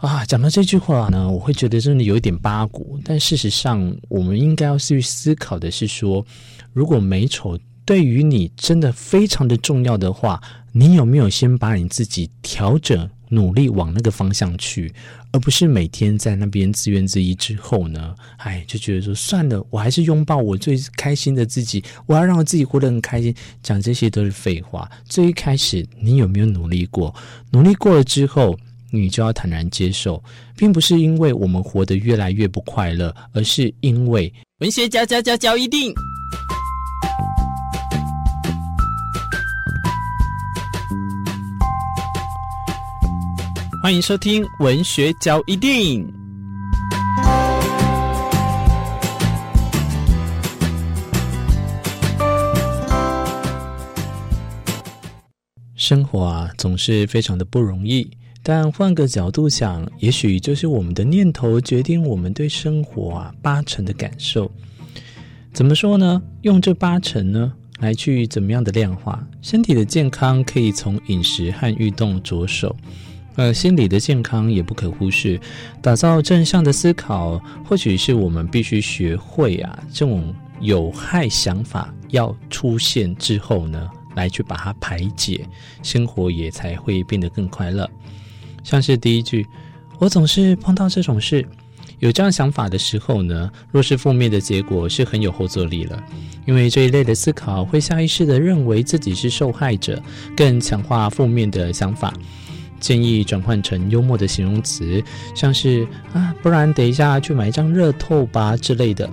啊，讲到这句话呢，我会觉得真的有一点八股。但事实上，我们应该要去思考的是说，如果美丑对于你真的非常的重要的话，你有没有先把你自己调整、努力往那个方向去，而不是每天在那边自怨自艾之后呢？哎，就觉得说算了，我还是拥抱我最开心的自己，我要让我自己活得很开心。讲这些都是废话。最一开始，你有没有努力过？努力过了之后。你就要坦然接受，并不是因为我们活得越来越不快乐，而是因为文学嚼嚼嚼嚼一定。欢迎收听文学嚼一定。生活啊，总是非常的不容易。但换个角度想，也许就是我们的念头决定我们对生活啊八成的感受。怎么说呢？用这八成呢来去怎么样的量化？身体的健康可以从饮食和运动着手，呃，心理的健康也不可忽视。打造正向的思考，或许是我们必须学会啊，这种有害想法要出现之后呢，来去把它排解，生活也才会变得更快乐。像是第一句，我总是碰到这种事，有这样想法的时候呢，若是负面的结果是很有后坐力了，因为这一类的思考会下意识的认为自己是受害者，更强化负面的想法。建议转换成幽默的形容词，像是啊，不然等一下去买一张热透吧之类的。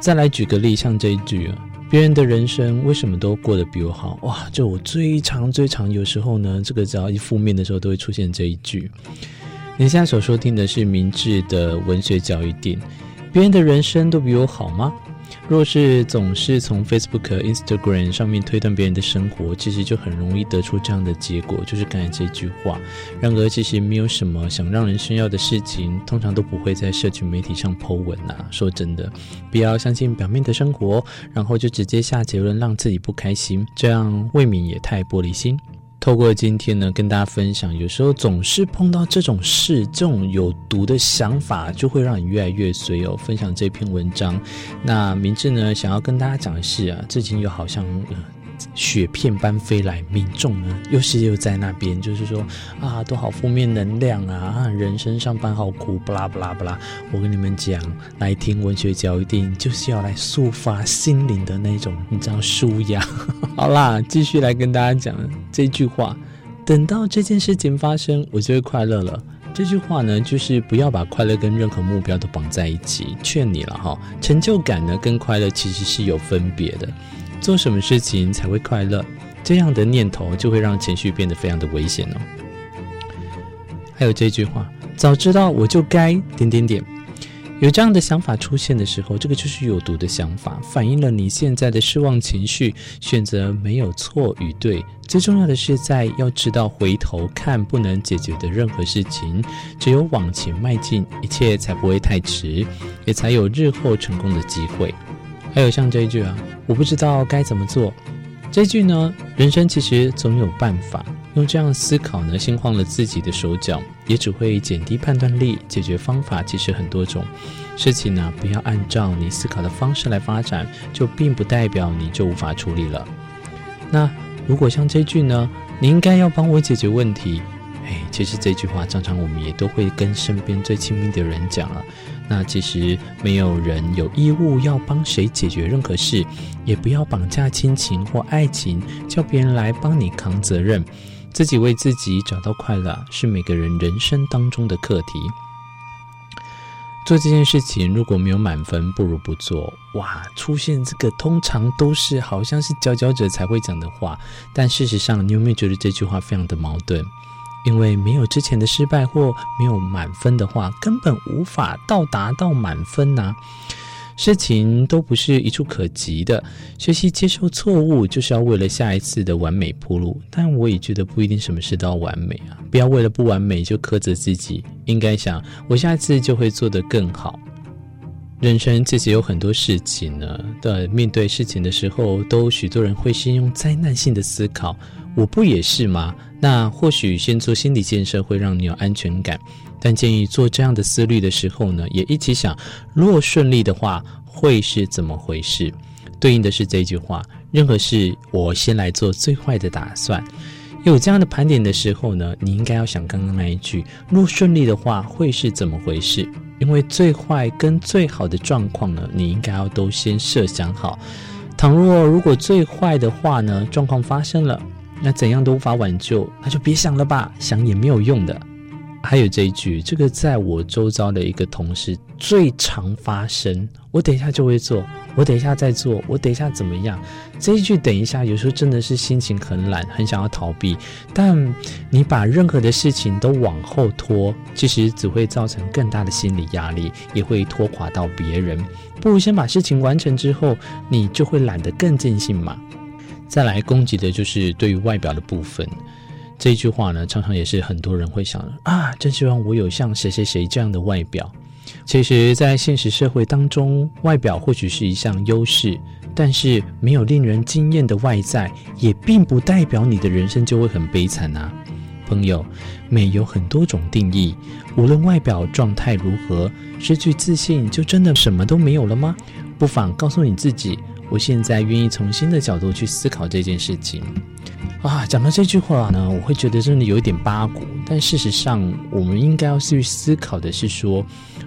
再来举个例，像这一句。别人的人生为什么都过得比我好？哇，就我最长最长，有时候呢，这个只要一负面的时候，都会出现这一句。你现在所收听的是明智的文学教育店。别人的人生都比我好吗？若是总是从 Facebook、Instagram 上面推断别人的生活，其实就很容易得出这样的结果，就是刚才这句话。然而，其实没有什么想让人炫耀的事情，通常都不会在社群媒体上 po 文啊。说真的，不要相信表面的生活，然后就直接下结论让自己不开心，这样未免也太玻璃心。透过今天呢，跟大家分享，有时候总是碰到这种事，这种有毒的想法，就会让你越来越随哦。分享这篇文章，那明智呢，想要跟大家讲的是啊，最近又好像。雪片般飞来，民众呢又是又在那边，就是说啊，都好负面能量啊，人生上班好苦，不啦不啦不啦。我跟你们讲，来听文学教育一定，就是要来抒发心灵的那种，你知道舒压。好啦，继续来跟大家讲这句话，等到这件事情发生，我就会快乐了。这句话呢，就是不要把快乐跟任何目标都绑在一起，劝你了哈。成就感呢，跟快乐其实是有分别的。做什么事情才会快乐？这样的念头就会让情绪变得非常的危险哦。还有这句话，早知道我就该点点点。有这样的想法出现的时候，这个就是有毒的想法，反映了你现在的失望情绪。选择没有错与对，最重要的是在要知道回头看不能解决的任何事情，只有往前迈进，一切才不会太迟，也才有日后成功的机会。还有像这一句啊，我不知道该怎么做。这句呢，人生其实总有办法。用这样思考呢，心慌了自己的手脚，也只会减低判断力。解决方法其实很多种，事情呢，不要按照你思考的方式来发展，就并不代表你就无法处理了。那如果像这句呢，你应该要帮我解决问题。哎，其实这句话常常我们也都会跟身边最亲密的人讲了。那其实没有人有义务要帮谁解决任何事，也不要绑架亲情或爱情，叫别人来帮你扛责任。自己为自己找到快乐，是每个人人生当中的课题。做这件事情如果没有满分，不如不做。哇，出现这个通常都是好像是佼佼者才会讲的话，但事实上，你有没有觉得这句话非常的矛盾？因为没有之前的失败或没有满分的话，根本无法到达到满分呐、事情都不是一触可及的，学习接受错误就是要为了下一次的完美铺路。但我也觉得不一定什么事都要完美啊，不要为了不完美就苛责自己，应该想我下一次就会做得更好。人生其实有很多事情呢，的面对事情的时候，都许多人会先用灾难性的思考。我不也是吗？那或许先做心理建设会让你有安全感，但建议做这样的思虑的时候呢，也一起想，若顺利的话，会是怎么回事？对应的是这句话：任何事，我先来做最坏的打算。有这样的盘点的时候呢，你应该要想刚刚那一句：若顺利的话，会是怎么回事？因为最坏跟最好的状况呢，你应该要都先设想好。倘若如果最坏的话呢，状况发生了。那怎样都无法挽救，那就别想了吧，想也没有用的。还有这一句，这个在我周遭的一个同事最常发生。我等一下就会做，我等一下再做，我等一下怎么样？这一句等一下，有时候真的是心情很懒，很想要逃避。但你把任何的事情都往后拖，其实只会造成更大的心理压力，也会拖垮到别人。不如先把事情完成之后，你就会懒得更尽兴嘛。再来攻击的就是对于外表的部分，这一句话呢，常常也是很多人会想啊，真希望我有像谁谁谁这样的外表。其实，在现实社会当中，外表或许是一项优势，但是没有令人惊艳的外在，也并不代表你的人生就会很悲惨啊。朋友，美有很多种定义，无论外表状态如何，失去自信就真的什么都没有了吗？不妨告诉你自己。我现在愿意从新的角度去思考这件事情啊！讲到这句话呢，我会觉得真的有一点八股。但事实上，我们应该要去思考的是说，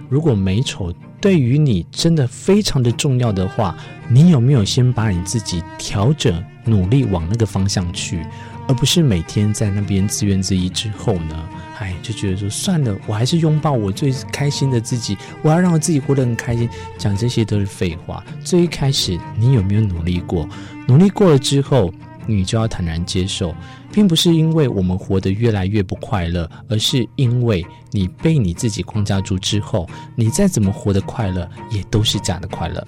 如果美丑对于你真的非常的重要的话，你有没有先把你自己调整、努力往那个方向去，而不是每天在那边自怨自艾之后呢？哎，就觉得说算了，我还是拥抱我最开心的自己，我要让我自己活得很开心。讲这些都是废话。最一开始，你有没有努力过？努力过了之后，你就要坦然接受，并不是因为我们活得越来越不快乐，而是因为你被你自己框架住之后，你再怎么活得快乐，也都是假的快乐。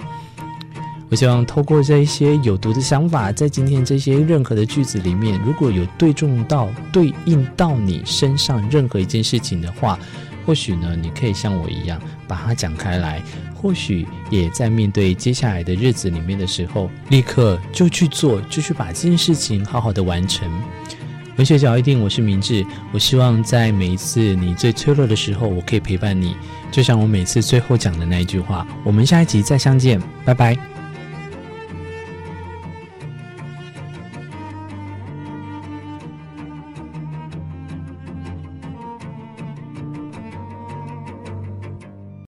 我希望透过这一些有毒的想法，在今天这些任何的句子里面，如果有对中到、对应到你身上任何一件事情的话，或许呢，你可以像我一样把它讲开来。或许也在面对接下来的日子里面的时候，立刻就去做，就去把这件事情好好的完成。文学角一定，我是明智。我希望在每一次你最脆弱的时候，我可以陪伴你。就像我每次最后讲的那一句话：我们下一集再相见，拜拜。